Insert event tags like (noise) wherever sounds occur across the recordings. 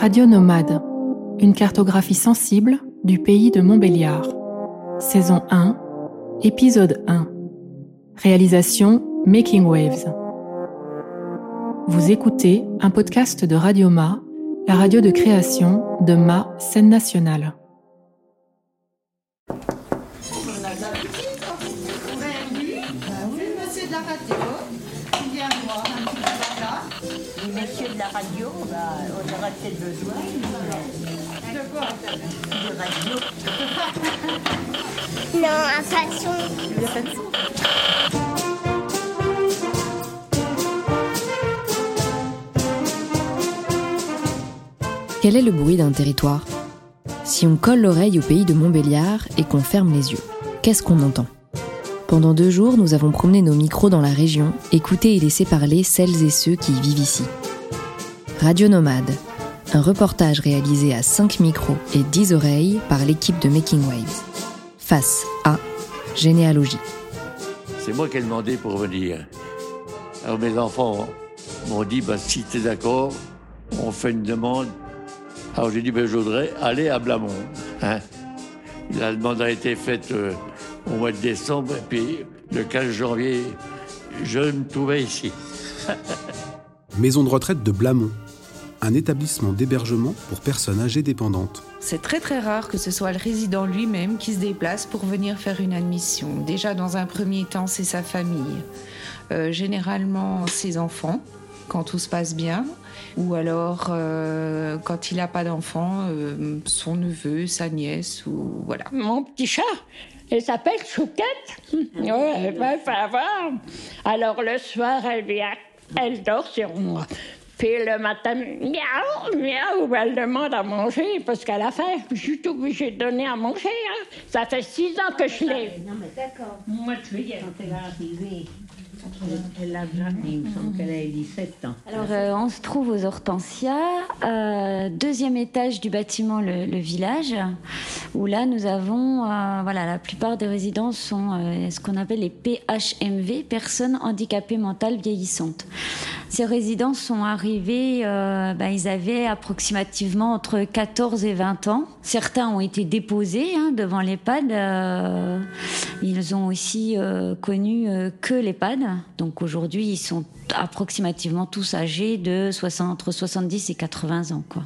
Radio Nomade, une cartographie sensible du pays de Montbéliard. Saison 1, épisode 1. Réalisation Making Waves. Vous écoutez un podcast de Radio Ma, la radio de création de Ma Scène Nationale. La radio, bah, on aura peut-être besoin. De quoi? De radio. (laughs) Non, un façon. Quel est le bruit d'un territoire? Si on colle l'oreille au pays de Montbéliard et qu'on ferme les yeux, qu'est-ce qu'on entend? Pendant deux jours, nous avons promené nos micros dans la région, écouté et laissé parler celles et ceux qui y vivent ici. Radio Nomade, un reportage réalisé à 5 micros et 10 oreilles par l'équipe de Making Waves. Face à Généalogie. C'est moi qui ai demandé pour venir. Alors mes enfants m'ont dit, bah, si tu es d'accord, on fait une demande. Alors j'ai dit, ben, je voudrais aller à Blamont. hein. La demande a été faite euh, au mois de décembre, et puis le 15 janvier, je me trouvais ici. (laughs) Maison de retraite de Blamont, un établissement d'hébergement pour personnes âgées dépendantes. C'est très très rare que ce soit le résident lui-même qui se déplace pour venir faire une admission. Déjà dans un premier temps, c'est sa famille. Euh, généralement ses enfants, quand tout se passe bien. Ou alors, euh, quand il n'a pas d'enfants, euh, son neveu, sa nièce, ou voilà. Mon petit chat, il s'appelle Chouquette. Ouais, ben, ça va. Alors le soir, elle vient, elle dort sur moi. Puis le matin, miaou, miaou, elle demande à manger parce qu'elle a faim. Je suis obligée de donner à manger. hein. Ça fait six ans que je l'ai. Non, mais d'accord. Moi, tu sais, Quand elle est arrivée, elle a déjà, il me semble qu'elle a 17 ans. Alors, euh, on se trouve aux Hortensias, euh, deuxième étage du bâtiment le, le village, où là nous avons, euh, voilà, la plupart des résidents sont euh, ce qu'on appelle les PHMV, personnes handicapées mentales vieillissantes. Ces résidents sont arrivés, euh, ben, ils avaient approximativement entre 14 et 20 ans. Certains ont été déposés hein, devant l'EHPAD. euh, ils ont aussi euh, connu que l'EHPAD. Donc aujourd'hui, ils sont approximativement tous âgés de 60, entre 70 et 80 ans. Quoi.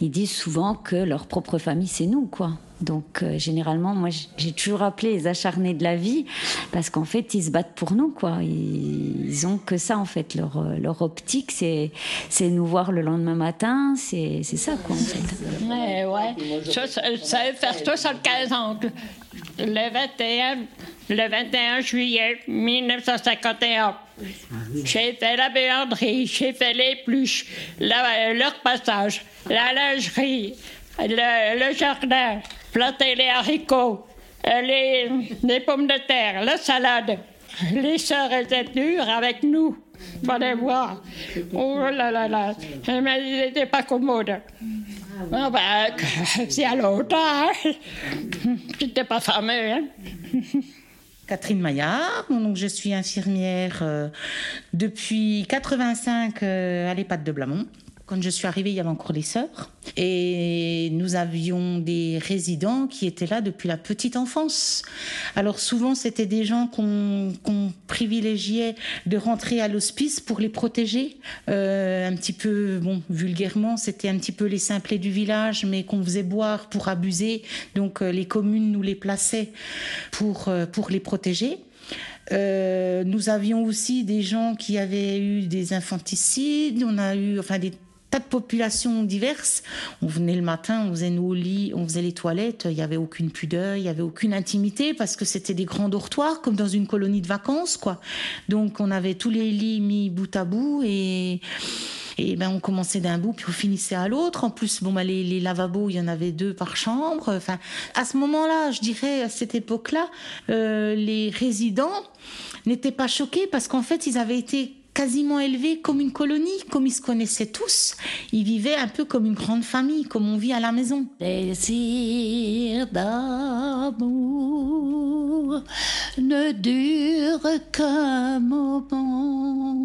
Ils disent souvent que leur propre famille, c'est nous. quoi. Donc euh, généralement, moi, j'ai toujours appelé les acharnés de la vie parce qu'en fait, ils se battent pour nous. quoi. Ils, ils ont que ça, en fait. Leur, euh, leur optique, c'est nous voir le lendemain matin. C'est ça, quoi, en fait. Ouais, ouais. Ça, ça, ça faire 75 ans. que- Le 21, le 21 juillet 1951. J'ai fait la béanderie, j'ai fait les pluches, la- leur passage, la lingerie, le, jardin, planter les haricots, euh, les, les pommes de terre, la salade. Les sœurs étaient dures avec nous. Fallait voir. Oh là là là. Mais ils n'étaient pas commodes. Ah ben, (laughs) c'est à hein. (laughs) C'était pas hein. Catherine Maillard, donc je suis infirmière euh, depuis 85 euh, à l'EHPAD de Blamont. Quand je suis arrivée, il y avait encore les sœurs. Et nous avions des résidents qui étaient là depuis la petite enfance. Alors souvent, c'était des gens qu'on privilégiait de rentrer à l'hospice pour les protéger. Euh, un petit peu, bon, vulgairement, c'était un petit peu les simplets du village, mais qu'on faisait boire pour abuser. Donc euh, les communes nous les plaçaient pour, euh, pour les protéger. Nous avions aussi des gens qui avaient eu des infanticides, on a eu enfin des tas de populations diverses. On venait le matin, on faisait nos lits, on faisait les toilettes, il n'y avait aucune pudeur, il n'y avait aucune intimité parce que c'était des grands dortoirs comme dans une colonie de vacances quoi. Donc on avait tous les lits mis bout à bout et et ben on commençait d'un bout puis on finissait à l'autre. En plus, bon, ben, les, lavabos, il y en avait deux par chambre. Enfin, à ce moment-là, je dirais à cette époque-là, euh, les résidents n'étaient pas choqués parce qu'en fait, ils avaient été quasiment élevés comme une colonie, comme ils se connaissaient tous. Ils vivaient un peu comme une grande famille, comme on vit à la maison. Désir d'amour ne dure qu'un moment.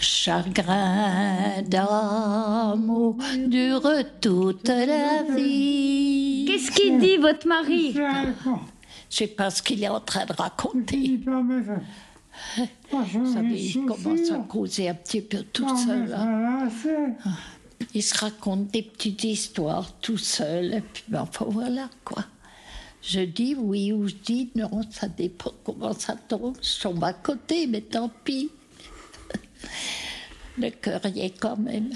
Chagrin d'amour dure toute la vie. Qu'est-ce qu'il dit, votre mari? Je sais pas ce qu'il est en train de raconter. Vous savez, il commence à causer un petit peu tout seul. hein. Il se raconte des petites histoires tout seul. Et puis, ben, enfin, voilà, quoi. Je dis oui ou je dis non, ça dépend comment ça tombe. Je tombe à côté, mais tant pis. (laughs) Le cœur y est quand même.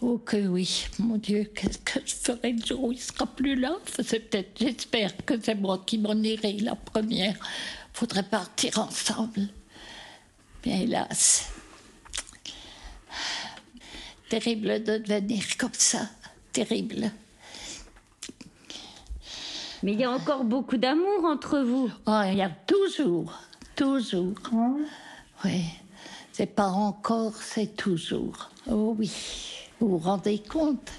Oh que oui, mon Dieu, qu'est-ce que je ferai le jour où il sera plus là? C'est peut-être, j'espère que c'est moi qui m'en irai la première. Faudrait partir ensemble. Hélas, terrible de devenir comme ça, terrible. Mais il y a encore beaucoup d'amour entre vous. Oh, il y a toujours, toujours. Oui, c'est pas encore, c'est toujours. Oh oui, vous vous rendez compte?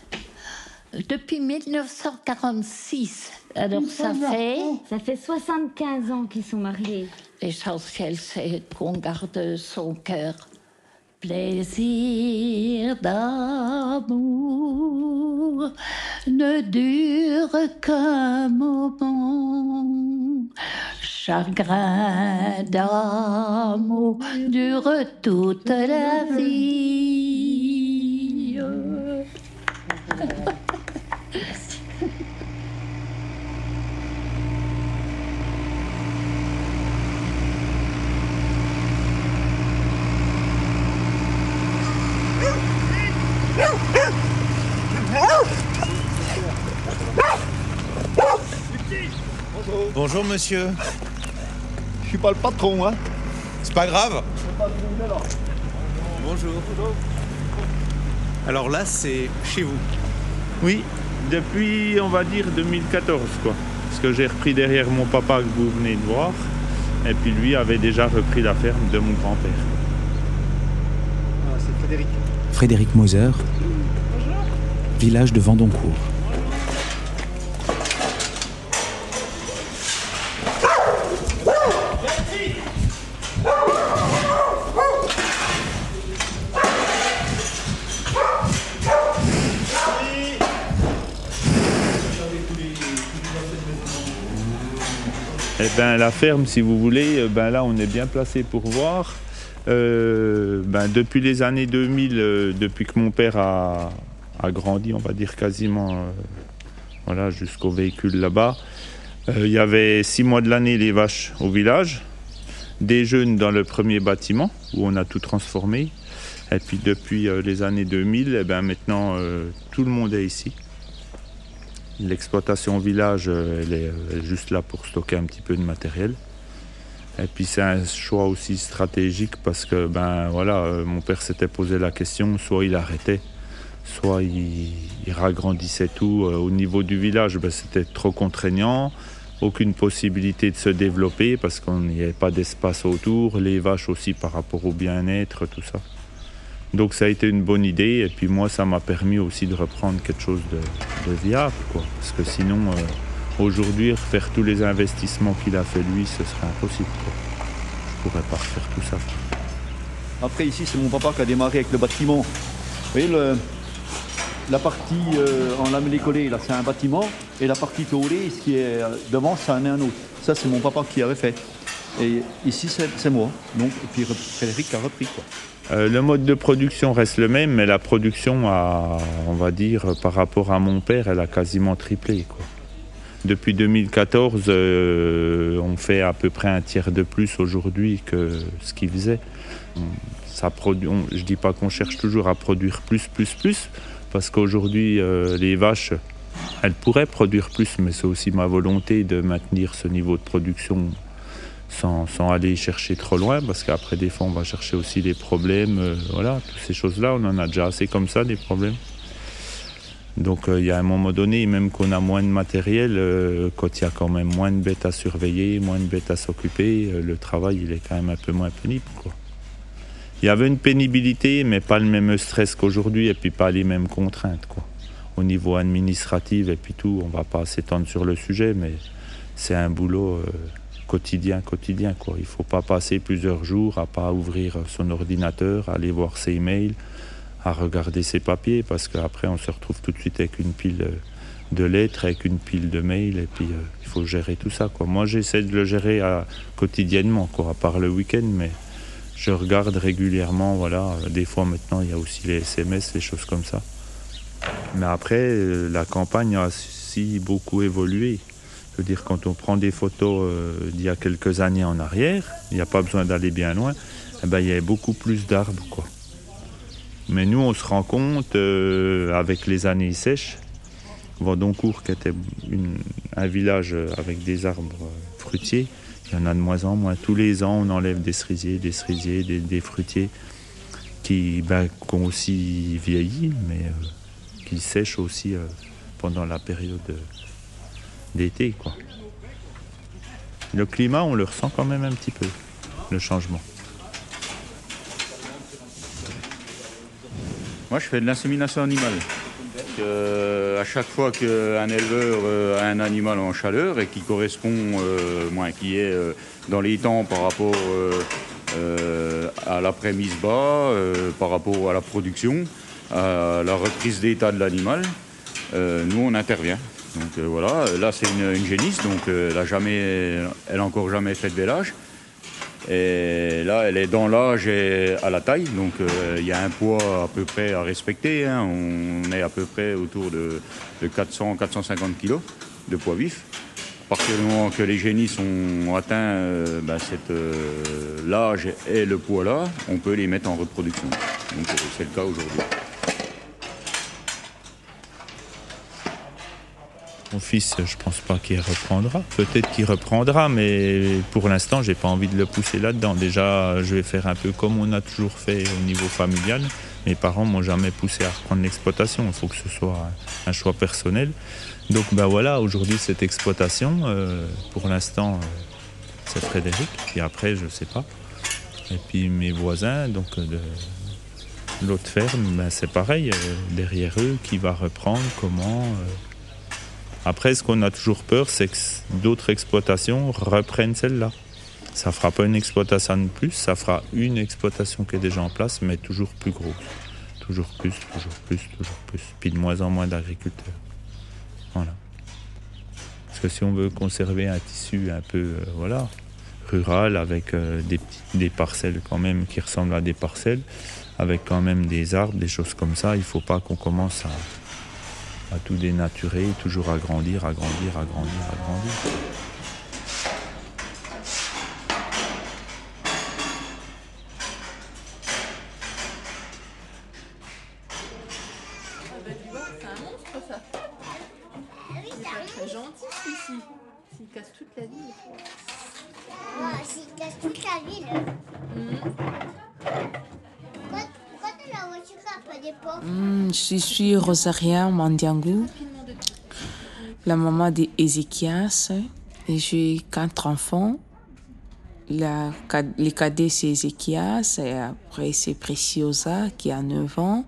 Depuis 1946, alors ça fait... Ça fait 75 ans qu'ils sont mariés. L'essentiel, c'est qu'on garde son cœur. Plaisir d'amour ne dure qu'un moment. Chagrin d'amour dure toute la vie. (laughs) Bonjour monsieur. Je suis pas le patron, hein. C'est pas grave. Bonjour. Alors là, c'est chez vous. Oui, depuis, on va dire, 2014, quoi. Parce que j'ai repris derrière mon papa que vous venez de voir. Et puis lui avait déjà repris la ferme de mon grand-père. Ah, c'est Frédéric. Frédéric Moser, village de Vendoncourt. Eh ben, la ferme, si vous voulez, euh, ben là, on est bien placé pour voir. Euh, ben, depuis les années 2000, euh, depuis que mon père a, grandi, on va dire quasiment euh, voilà, jusqu'au véhicule là-bas, il y avait six mois de l'année les vaches au village, des jeunes dans le premier bâtiment où on a tout transformé. Et puis depuis les années 2000, eh ben, maintenant, tout le monde est ici. L'exploitation village, euh, elle est, juste là pour stocker un petit peu de matériel. Et puis c'est un choix aussi stratégique parce que ben voilà, euh, mon père s'était posé la question, soit il arrêtait, soit il, il ragrandissait tout. Euh, Au niveau du village, ben, c'était trop contraignant, aucune possibilité de se développer parce qu'on n'y avait pas d'espace autour, les vaches aussi par rapport au bien-être, tout ça. Donc ça a été une bonne idée et puis moi ça m'a permis aussi de reprendre quelque chose de, viable quoi. Parce que sinon euh, aujourd'hui refaire tous les investissements qu'il a fait lui ce serait impossible quoi. Je pourrais pas refaire tout ça. Après, ici, c'est mon papa qui a démarré avec le bâtiment. Vous voyez, la partie euh, en lamellé collé, là, c'est un bâtiment. Et la partie taulée, ce qui est euh, devant, ça en est un autre. Ça, c'est mon papa qui avait fait. Et ici, c'est moi. Donc, et puis Frédéric a repris. Quoi. Euh, le mode de production reste le même mais la production a on va dire par rapport à mon père elle a quasiment triplé. Depuis 2014 euh, on fait à peu près un tiers de plus aujourd'hui que ce qu'il faisait. Ça je dis pas qu'on cherche toujours à produire plus, plus, plus, parce qu'aujourd'hui, euh, les vaches, elles pourraient produire plus, mais c'est aussi ma volonté de maintenir ce niveau de production sans, aller chercher trop loin, parce qu'après, des fois, on va chercher aussi les problèmes. euh, voilà, toutes ces choses-là, on en a déjà assez comme ça, des problèmes. Donc, euh, il y a un moment donné, même qu'on a moins de matériel, euh, quand il y a quand même moins de bêtes à surveiller, moins de bêtes à s'occuper, le travail, il est quand même un peu moins pénible. Il y avait une pénibilité, mais pas le même stress qu'aujourd'hui, et puis pas les mêmes contraintes, quoi. Au niveau administratif et puis tout, on va pas s'étendre sur le sujet, mais c'est un boulot quotidien, quotidien. Quoi. Il ne faut pas passer plusieurs jours à pas ouvrir son ordinateur, à aller voir ses emails, à regarder ses papiers, parce qu'après on se retrouve tout de suite avec une pile de lettres, avec une pile de mails, et puis euh, il faut gérer tout ça. Quoi. Moi j'essaie de le gérer à, quotidiennement, quoi, à part le week-end, mais je regarde régulièrement. Voilà, des fois maintenant il y a aussi les SMS, les choses comme ça. Mais après, euh, la campagne a aussi beaucoup évolué. Veux dire, quand on prend des photos euh, d'il y a quelques années en arrière, il n'y a pas besoin d'aller bien loin, eh ben, il y avait beaucoup plus d'arbres. Quoi. Mais nous, on se rend compte, euh, avec les années sèches, Vendoncourt, qui était un village avec des arbres euh, fruitiers, il y en a de moins en moins. Tous les ans, on enlève des cerisiers, des cerisiers, des, fruitiers qui, ben, qui ont aussi vieilli, mais euh, qui sèchent aussi euh, pendant la période euh, d'été. quoi. Le climat, on le ressent quand même un petit peu, le changement. Moi, je fais de l'insémination animale. Euh, à chaque fois qu'un éleveur euh, a un animal en chaleur et qui correspond, euh, moins, qui est euh, dans les temps par rapport à la prémisse bas, par rapport à la production, à la reprise d'état de l'animal, nous on intervient. Donc euh, voilà, là c'est une, génisse, donc euh, elle a jamais, elle a encore jamais fait de vélage. Et là, elle est dans l'âge et à la taille, donc euh, il y a un poids à peu près à respecter. hein. On est à peu près autour de, de 400-450 kg de poids vif. À partir du moment que les génisses ont atteint ben, l'âge et le poids là, on peut les mettre en reproduction. C'est le cas aujourd'hui. Mon fils, je pense pas qu'il reprendra. Peut-être qu'il reprendra, mais pour l'instant, j'ai pas envie de le pousser là-dedans. Déjà, je vais faire un peu comme on a toujours fait au niveau familial. Mes parents m'ont jamais poussé à reprendre l'exploitation. Il faut que ce soit un choix personnel. Donc, ben voilà, aujourd'hui, cette exploitation, euh, pour l'instant, euh, c'est Frédéric. Puis après, je sais pas. Et puis mes voisins, donc euh, de l'autre ferme, ben, c'est pareil. derrière eux, qui va reprendre, comment. Après, ce qu'on a toujours peur, c'est que d'autres exploitations reprennent celle-là. Ça fera pas une exploitation de plus, ça fera une exploitation qui est déjà en place, mais toujours plus grosse. Toujours plus, toujours plus, toujours plus. Puis de moins en moins d'agriculteurs. Voilà. Parce que si on veut conserver un tissu un peu, euh, voilà, rural, avec euh, des, des parcelles quand même qui ressemblent à des parcelles, avec quand même des arbres, des choses comme ça, il faut pas qu'on commence à, à tout dénaturer, toujours agrandir, agrandir, agrandir, agrandir. C'est un monstre ça. Il est pas très gentil celui-ci. S'il casse toute la ville. Ouais, s'il casse toute la ville. Pourquoi, pourquoi t'as la Hmm, je suis Rosaria Mandiangou, la maman d'Ézéchias. Et j'ai quatre enfants. La, les cadets, c'est Ézéchias. Et après, c'est Preciosa qui a 9 ans.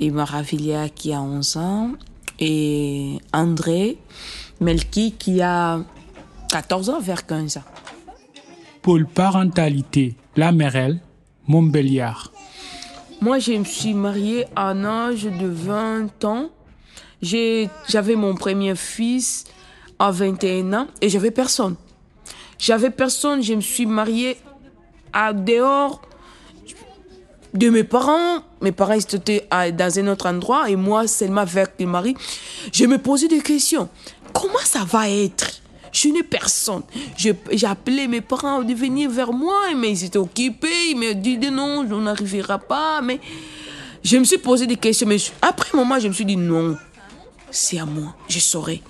Et Maravilia qui a 11 ans. Et André Melki qui a 14 ans vers 15 ans. Pôle parentalité, La Merelle, Montbéliard. Moi, je me suis mariée à un âge de 20 ans. J'avais mon premier fils à 21 ans et j'avais personne. J'avais personne, je me suis mariée à dehors de mes parents. Mes parents étaient dans un autre endroit et moi seulement avec le mari. Je me posais des questions. Comment ça va être? Je n'ai personne. Appelé mes parents de venir vers moi, mais ils étaient occupés. Ils me disaient non, on n'arrivera pas. Mais je me suis posé des questions. Mais après un moment, je me suis dit non, c'est à moi, je saurai.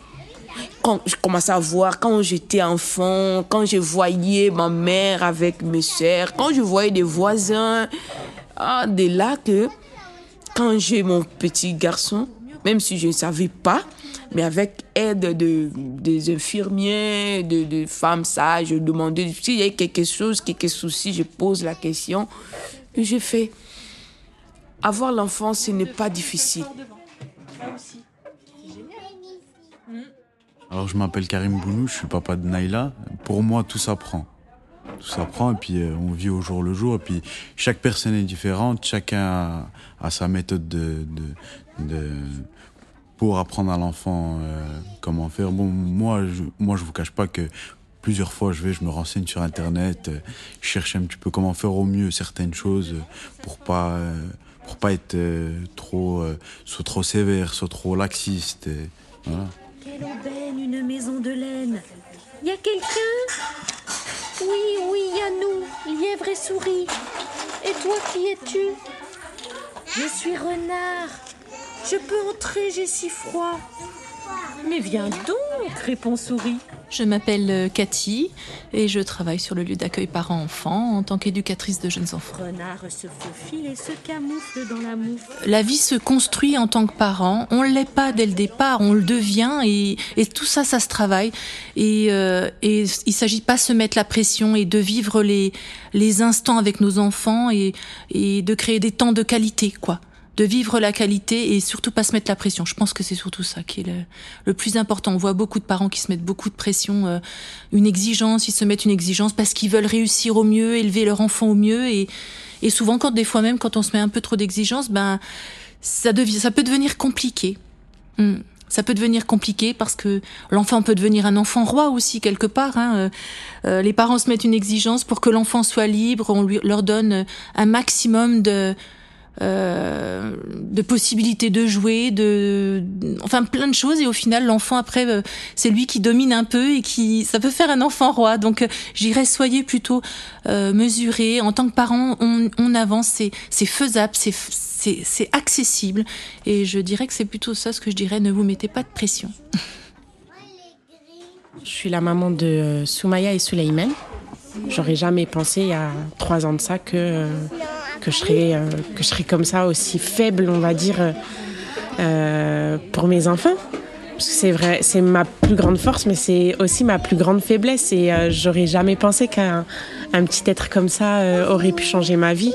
Quand je commençais à voir, quand j'étais enfant, quand je voyais ma mère avec mes soeurs, quand je voyais des voisins, ah, de là que quand j'ai mon petit garçon, même si je ne savais pas, mais avec aide de, des infirmiers, de, femmes sages, je demandais s'il y a quelque chose, quelques soucis, je pose la question. Et je. Avoir l'enfant, ce n'est pas difficile. Alors je m'appelle Karim Bounou, je suis papa de Naïla. Pour moi, tout s'apprend. Tout s'apprend et puis euh, on vit au jour le jour. Et puis chaque personne est différente, chacun a, sa méthode de, de, de pour apprendre à l'enfant euh, comment faire. Bon, moi, je, moi, je vous cache pas que plusieurs fois, je vais, je me renseigne sur Internet, euh, cherche un petit peu comment faire au mieux certaines choses pour pas, euh, pour pas être trop, soit trop sévère, soit trop laxiste. voilà. Quelle aubaine, une maison de laine. Y a quelqu'un? Oui, oui, y a nous, lièvre et souris. Et toi, qui es-tu? Je suis renard. Je peux entrer, j'ai si froid. Mais viens donc, répond souris. Je m'appelle euh, Cathy et je travaille sur le lieu d'accueil parents-enfants en tant qu'éducatrice de jeunes enfants. Renard se faufile et se camoufle dans la. La vie se construit en tant que parent. On ne l'est pas dès le départ, on le devient et, et tout ça, ça se travaille. Et, euh, et il s'agit pas de se mettre la pression et de vivre les, les instants avec nos enfants et, et de créer des temps de qualité, quoi de vivre la qualité et surtout pas se mettre la pression. Je pense que c'est surtout ça qui est le, plus important. On voit beaucoup de parents qui se mettent beaucoup de pression, euh, une exigence, ils se mettent une exigence parce qu'ils veulent réussir au mieux, élever leur enfant au mieux et, et souvent quand des fois même quand on se met un peu trop d'exigence, ben ça devient, ça peut devenir compliqué. Hum. Ça peut devenir compliqué parce que l'enfant peut devenir un enfant roi aussi quelque part. Hein. Euh, les parents se mettent une exigence pour que l'enfant soit libre. On lui, leur donne un maximum de euh, de possibilités de jouer, de, enfin plein de choses. Et au final, l'enfant après, euh, c'est lui qui domine un peu et qui, ça peut faire un enfant roi. Donc, euh, j'irais soyez plutôt euh, mesurés. En tant que parent, on, on avance, c'est, c'est faisable, c'est, c'est, accessible. Et je dirais que c'est plutôt ça ce que je dirais. Ne vous mettez pas de pression. Je suis la maman de Soumaya et Suleiman. J'aurais jamais pensé il y a trois ans de ça que que je serais euh, que je serais comme ça aussi faible, on va dire, euh, pour mes enfants. Parce que c'est vrai, c'est ma plus grande force, mais c'est aussi ma plus grande faiblesse. Et euh, j'aurais jamais pensé qu'un un petit être comme ça euh, aurait pu changer ma vie.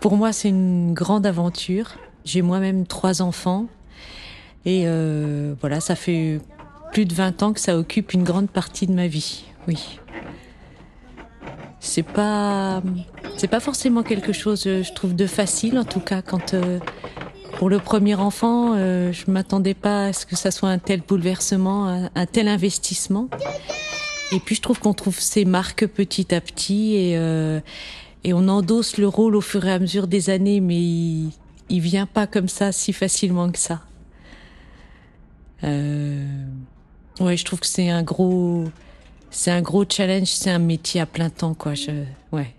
Pour moi, c'est une grande aventure. J'ai moi-même trois enfants. Et euh, voilà, ça fait plus de 20 ans que ça occupe une grande partie de ma vie. Oui c'est pas c'est pas forcément quelque chose je trouve de facile en tout cas quand euh, pour le premier enfant euh, je m'attendais pas à ce que ça soit un tel bouleversement un, tel investissement et puis je trouve qu'on trouve ses marques petit à petit et euh, et on endosse le rôle au fur et à mesure des années mais il, il vient pas comme ça si facilement que ça euh, ouais je trouve que c'est un gros c'est un gros challenge, c'est un métier à plein temps, quoi. Je, ouais.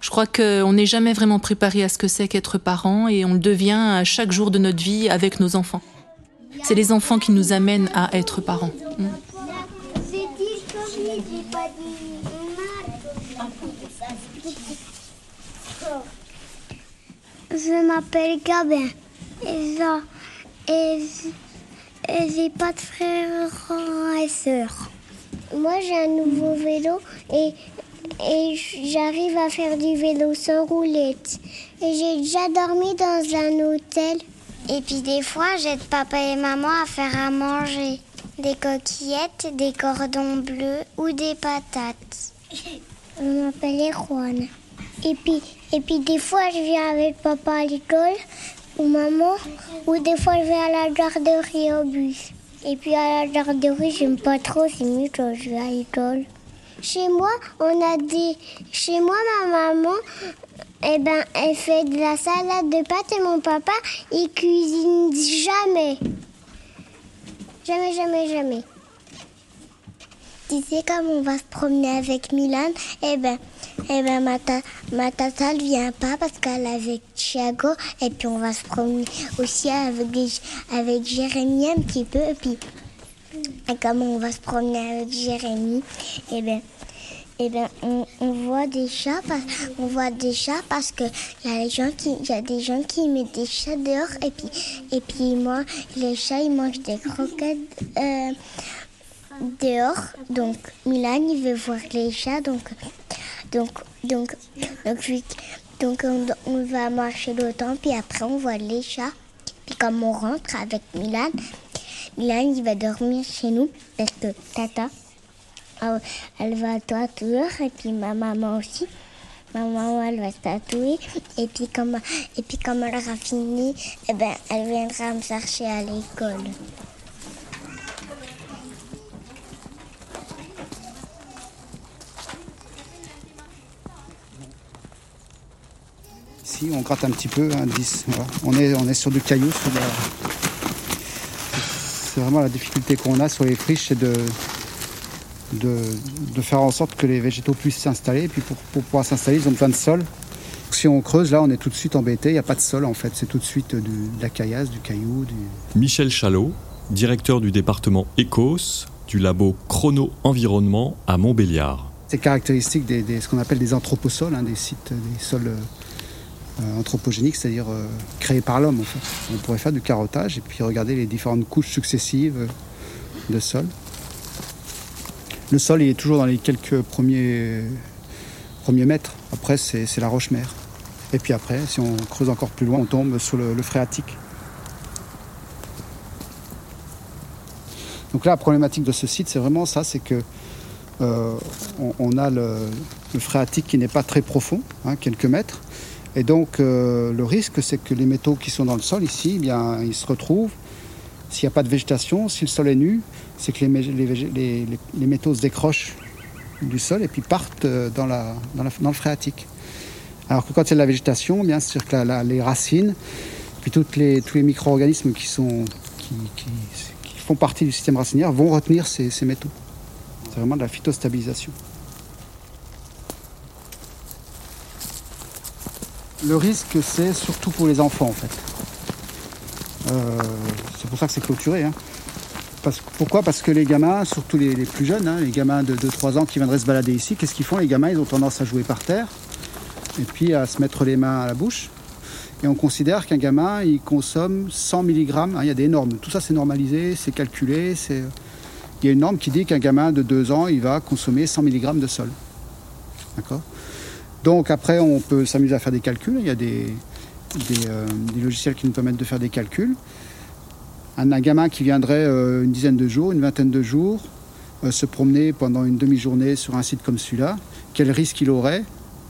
Je crois qu'on n'est jamais vraiment préparé à ce que c'est qu'être parent et on le devient à chaque jour de notre vie avec nos enfants. C'est les enfants qui nous amènent à être parents. Mm. Je m'appelle Gabin et j'ai pas de frères et sœurs. Moi, j'ai un nouveau vélo et, et j'arrive à faire du vélo sans roulette. Et j'ai déjà dormi dans un hôtel. Et puis des fois, j'aide papa et maman à faire à manger. Des coquillettes, des cordons bleus ou des patates. (laughs) Je m'appelle Juan. Et puis, et puis des fois, je viens avec papa à l'école ou maman. Ou des fois, je vais à la garderie au bus. Et puis à la garderie, j'aime pas trop, c'est mieux quand je vais à l'école. Chez moi, on a des. Chez moi, ma maman, eh ben, elle fait de la salade de pâtes et mon papa, il cuisine jamais. Jamais, jamais, jamais. Tu sais, comme on va se promener avec Milan, eh ben, eh ben ma, ta, ma tata ne vient pas parce qu'elle est avec Thiago. Et puis on va se promener aussi avec, avec Jérémy un petit peu. Et puis, et comme on va se promener avec Jérémy, eh ben, eh ben, on, voit des chats, on voit des chats parce que il y a des gens qui, y a des gens qui mettent des chats dehors et puis, et puis moi, les chats ils mangent des croquettes. Euh, dehors. Donc Milan il veut voir les chats. Donc donc donc on, va marcher le temps puis après on voit les chats. Puis comme on rentre avec Milan, Milan il va dormir chez nous parce que Tata, elle va tatouer et puis ma maman aussi. Ma maman elle va se tatouer et puis comme et puis elle aura fini, eh ben elle viendra me chercher à l'école. Ici, on gratte un petit peu, un 10. voilà. On, est, on est sur du caillou. C'est vraiment la difficulté qu'on a sur les friches, c'est de, de, de faire en sorte que les végétaux puissent s'installer. Et puis pour, pour pouvoir s'installer, ils ont besoin de sol. Si on creuse, là, on est tout de suite embêté. Il n'y a pas de sol, en fait. C'est tout de suite du- de la caillasse, du caillou. Du... Michel Chalot, directeur du département ECOS du labo Chrono Environnement à Montbéliard. C'est caractéristique des, des- ce qu'on appelle des anthroposols, hein, des sites, des sols euh, anthropogéniques, c'est-à-dire euh, créés par l'homme. En fait. On pourrait faire du carottage et puis regarder les différentes couches successives de sol. Le sol, il est toujours dans les quelques premiers, premiers mètres. Après, c'est la roche-mère. Et puis après, si on creuse encore plus loin, on tombe sur le, phréatique. Donc là, la problématique de ce site, c'est vraiment ça, c'est que euh, on, a le, le phréatique qui n'est pas très profond, hein, quelques mètres. Et donc euh, le risque, c'est que les métaux qui sont dans le sol ici, eh bien, ils se retrouvent. S'il n'y a pas de végétation, si le sol est nu, c'est que les, métaux se décrochent du sol et puis partent euh, dans, le phréatique. Alors que quand a de la végétation, eh bien sûr que les racines, puis tous les micro-organismes qui, font partie du système racinaire vont retenir ces métaux. C'est vraiment de la phytostabilisation. Le risque, c'est surtout pour les enfants, en fait. Euh, c'est pour ça que c'est clôturé. hein. Pourquoi? Parce que les gamins, surtout les, plus jeunes, hein, les gamins de 2-3 ans qui viendraient se balader ici, qu'est-ce qu'ils font? Les gamins, ils ont tendance à jouer par terre et puis à se mettre les mains à la bouche. Et on considère qu'un gamin, il consomme 100 mg. hein, il y a des normes. Tout ça, c'est normalisé, c'est calculé. Il y a une norme qui dit qu'un gamin de 2 ans, il va consommer 100 mg de sol. D'accord? Donc après, on peut s'amuser à faire des calculs. Il y a des, euh, logiciels qui nous permettent de faire des calculs. Un, gamin qui viendrait euh, une dizaine de jours, une vingtaine de jours, euh, se promener pendant une demi-journée sur un site comme celui-là, quel risque il aurait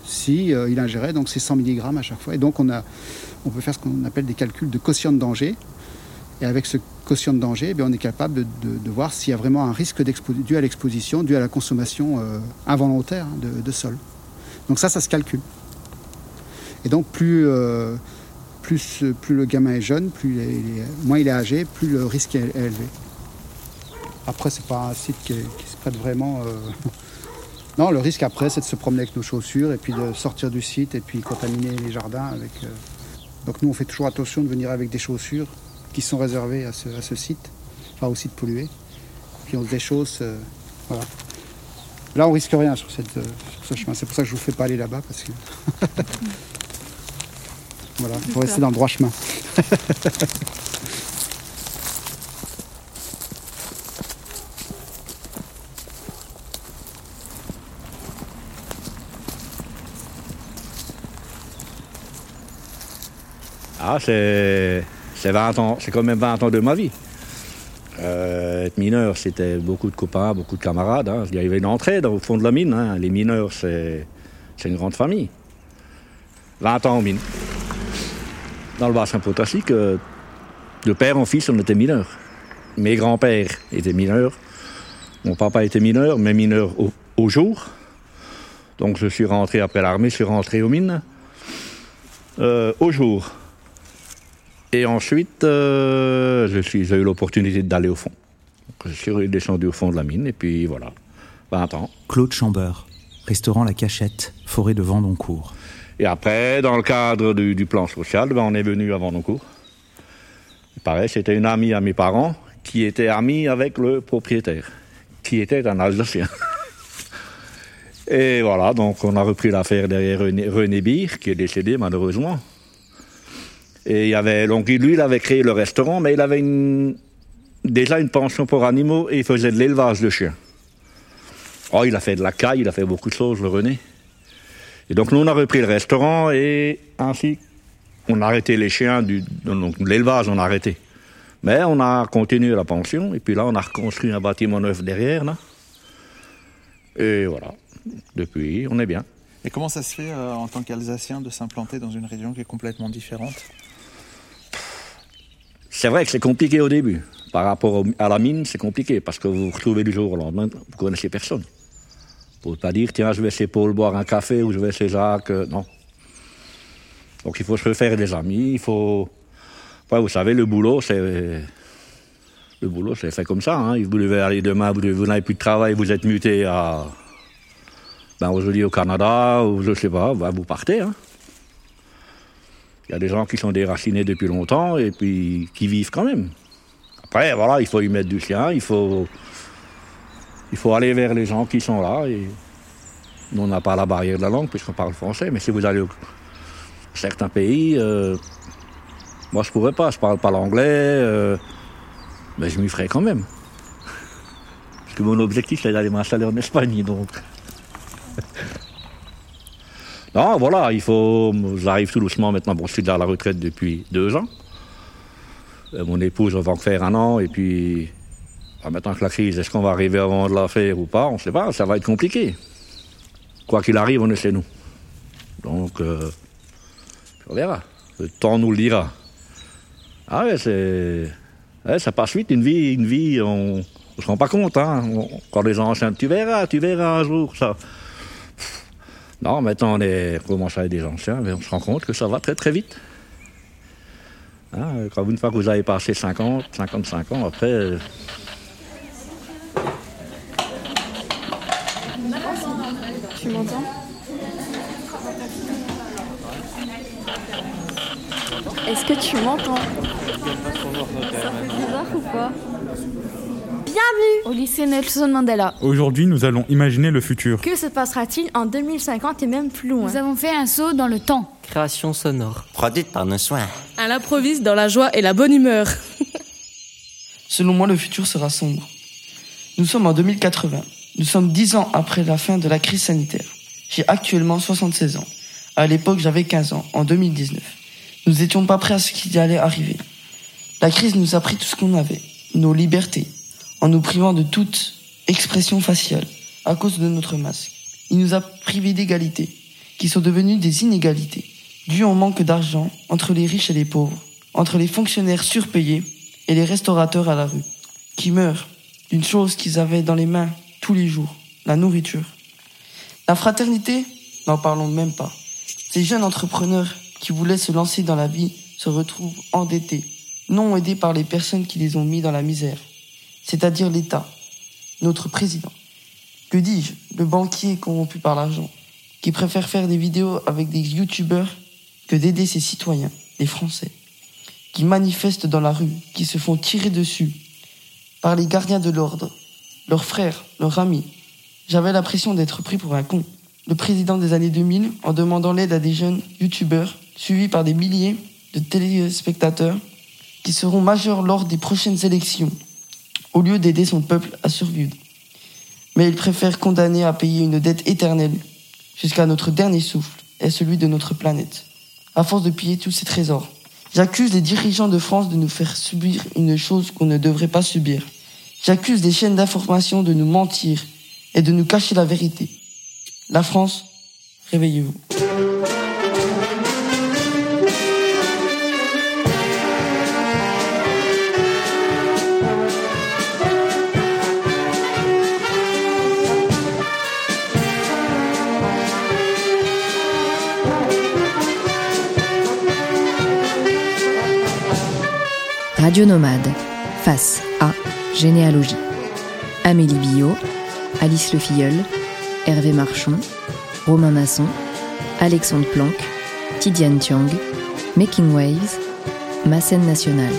si ingérait donc ces 100 mg à chaque fois? Et donc on, peut faire ce qu'on appelle des calculs de quotient de danger. Et avec ce quotient de danger, eh on est capable de, voir s'il y a vraiment un risque dû à l'exposition, dû à la consommation involontaire hein, de sol. Donc ça, ça se calcule. Et donc plus, euh, plus, le gamin est jeune, plus moins il est âgé, plus le risque est, élevé. Après, c'est pas un site qui, se prête vraiment. euh, (laughs) Non, le risque après, c'est de se promener avec nos chaussures et puis de sortir du site et puis contaminer les jardins euh, Donc nous, on fait toujours attention de venir avec des chaussures qui sont réservées à ce, à ce site, enfin au site pollué. Puis on se déchausse. voilà. Là, on risque rien euh, sur ce chemin. C'est pour ça que je vous fais pas aller là-bas parce que. (laughs) voilà, il faut rester dans le droit chemin. Ah, c'est 20 ans, c'est quand même 20 ans de ma vie. Euh, être mineur, c'était beaucoup de copains, beaucoup de camarades. hein. Il y avait une entraide au fond de la mine. hein. Les mineurs, c'est une grande famille. 20 ans en mine. Dans le bassin potassique, euh, de père en fils, on était mineurs. Mes grands-pères étaient mineurs. Mon papa était mineur, mais mineur au, au jour. Donc je suis rentré après l'armée, je suis rentré aux mines euh, au jour. Et ensuite, euh, j'ai eu l'opportunité d'aller au fond. Donc, je suis descendu au fond de la mine et puis voilà, 20 ans. Claude Chambeur, restaurant La Cachette, forêt de Vendoncourt. Et après, dans le cadre du, du plan social, ben, on est venu à Vendoncourt. Pareil, c'était une amie à mes parents qui était amie avec le propriétaire, qui était un Alsacien. (laughs) Et voilà, donc on a repris l'affaire derrière René, René Beer, qui est décédé malheureusement. Et il y avait, donc lui, il avait créé le restaurant, mais il avait déjà une pension pour animaux et il faisait de l'élevage de chiens. Oh, il a fait de la caille, il a fait beaucoup de choses, le René. Et donc nous, on a repris le restaurant et ainsi on a arrêté les chiens, du, donc l'élevage, on a arrêté. Mais on a continué la pension, et puis là, on a reconstruit un bâtiment neuf derrière, là. Et voilà. Depuis, on est bien. Et comment ça se fait euh, en tant qu'Alsacien de s'implanter dans une région qui est complètement différente? C'est vrai que c'est compliqué au début. Par rapport à la mine, c'est compliqué parce que vous vous retrouvez du jour au lendemain, vous connaissez personne. Pouvez pas dire, tiens, je vais chez Paul boire un café ou je vais chez Jacques. euh, non. Donc il faut se faire des amis, il faut. Vous savez, le boulot, c'est. Le boulot, c'est fait comme ça. Hein. Vous devez aller demain, vous n'avez plus de travail, vous êtes muté à. Ben, aujourd'hui au Canada, ou je sais pas, ben, vous partez. Hein. Il y a des gens qui sont déracinés depuis longtemps et puis qui vivent quand même. Après, voilà, il faut y mettre du sien, il faut, il faut aller vers les gens qui sont là. Et nous, on n'a pas la barrière de la langue puisqu'on parle français, mais si vous allez au certains pays, euh, moi je pourrais pas, je parle pas l'anglais, euh, mais je m'y ferai quand même. Parce que mon objectif c'est d'aller m'installer en Espagne, donc. Non, voilà, il faut. J'arrive tout doucement maintenant. Bon, je suis à la retraite depuis deux ans. Euh, Mon épouse va en faire un an, et puis. ah, maintenant que la crise, est-ce qu'on va arriver avant de la faire ou pas? On ne sait pas, ça va être compliqué. Quoi qu'il arrive, on est chez nous. Donc, euh, on verra. Le temps nous le dira. Ah ouais, c'est. ça passe vite, une vie, une vie, on ne se rend pas compte. Hein. Quand les gens enceintes, tu verras, tu verras un jour ça. Non, maintenant on, est, on commence des anciens, mais on se rend compte que ça va très très vite. Hein, quand une fois que vous avez passé 50, 55 ans, après. euh, Tu m'entends? Est-ce que tu m'entends? Ça bizarre ou pas? Bienvenue au lycée Nelson Mandela. Aujourd'hui, nous allons imaginer le futur. Que se passera-t-il en 2050 et même plus loin? Nous avons fait un saut dans le temps. Création sonore. Produite par nos soins. À l'improviste dans la joie et la bonne humeur. (laughs) Selon moi, le futur sera sombre. Nous sommes en 2080. Nous sommes 10 ans après la fin de la crise sanitaire. J'ai actuellement 76 ans. À l'époque, j'avais 15 ans, en 2019. Nous n'étions pas prêts à ce qui allait arriver. La crise nous a pris tout ce qu'on avait, nos libertés, en nous privant de toute expression faciale, à cause de notre masque. Il nous a privés d'égalité, qui sont devenues des inégalités, dues au manque d'argent entre les riches et les pauvres, entre les fonctionnaires surpayés et les restaurateurs à la rue, qui meurent d'une chose qu'ils avaient dans les mains tous les jours, la nourriture. La fraternité, n'en parlons même pas. Ces jeunes entrepreneurs qui voulaient se lancer dans la vie se retrouvent endettés, non aidés par les personnes qui les ont mis dans la misère, c'est-à-dire l'État, notre président. Que dis-je Le banquier corrompu par l'argent, qui préfère faire des vidéos avec des youtubeurs que d'aider ses citoyens, les Français, qui manifestent dans la rue, qui se font tirer dessus par les gardiens de l'ordre, leurs frères, leurs amis. J'avais l'impression d'être pris pour un con. Le président des années 2000, en demandant l'aide à des jeunes youtubeurs, suivis par des milliers de téléspectateurs, qui seront majeurs lors des prochaines élections, au lieu d'aider son peuple à survivre. Mais il préfère condamner à payer une dette éternelle, jusqu'à notre dernier souffle, et celui de notre planète, à force de piller tous ces trésors. J'accuse les dirigeants de France de nous faire subir une chose qu'on ne devrait pas subir. J'accuse les chaînes d'information de nous mentir et de nous cacher la vérité. La France, réveillez-vous. Radio Nomade, face à Généalogie. Amélie Billot, Alice Le Filleul, Hervé Marchon, Romain Masson, Alexandre Planck, Tidiane Tiang, Making Waves, Ma scène nationale.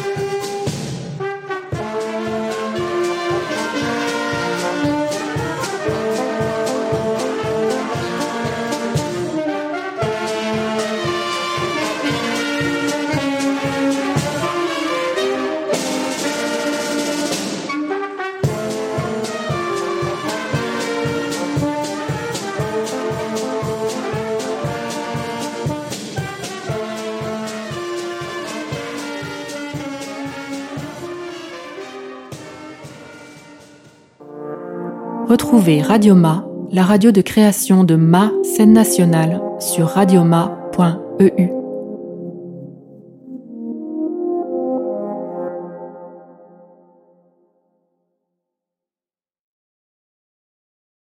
Retrouvez Radioma, la radio de création de Ma scène nationale sur radioma.eu.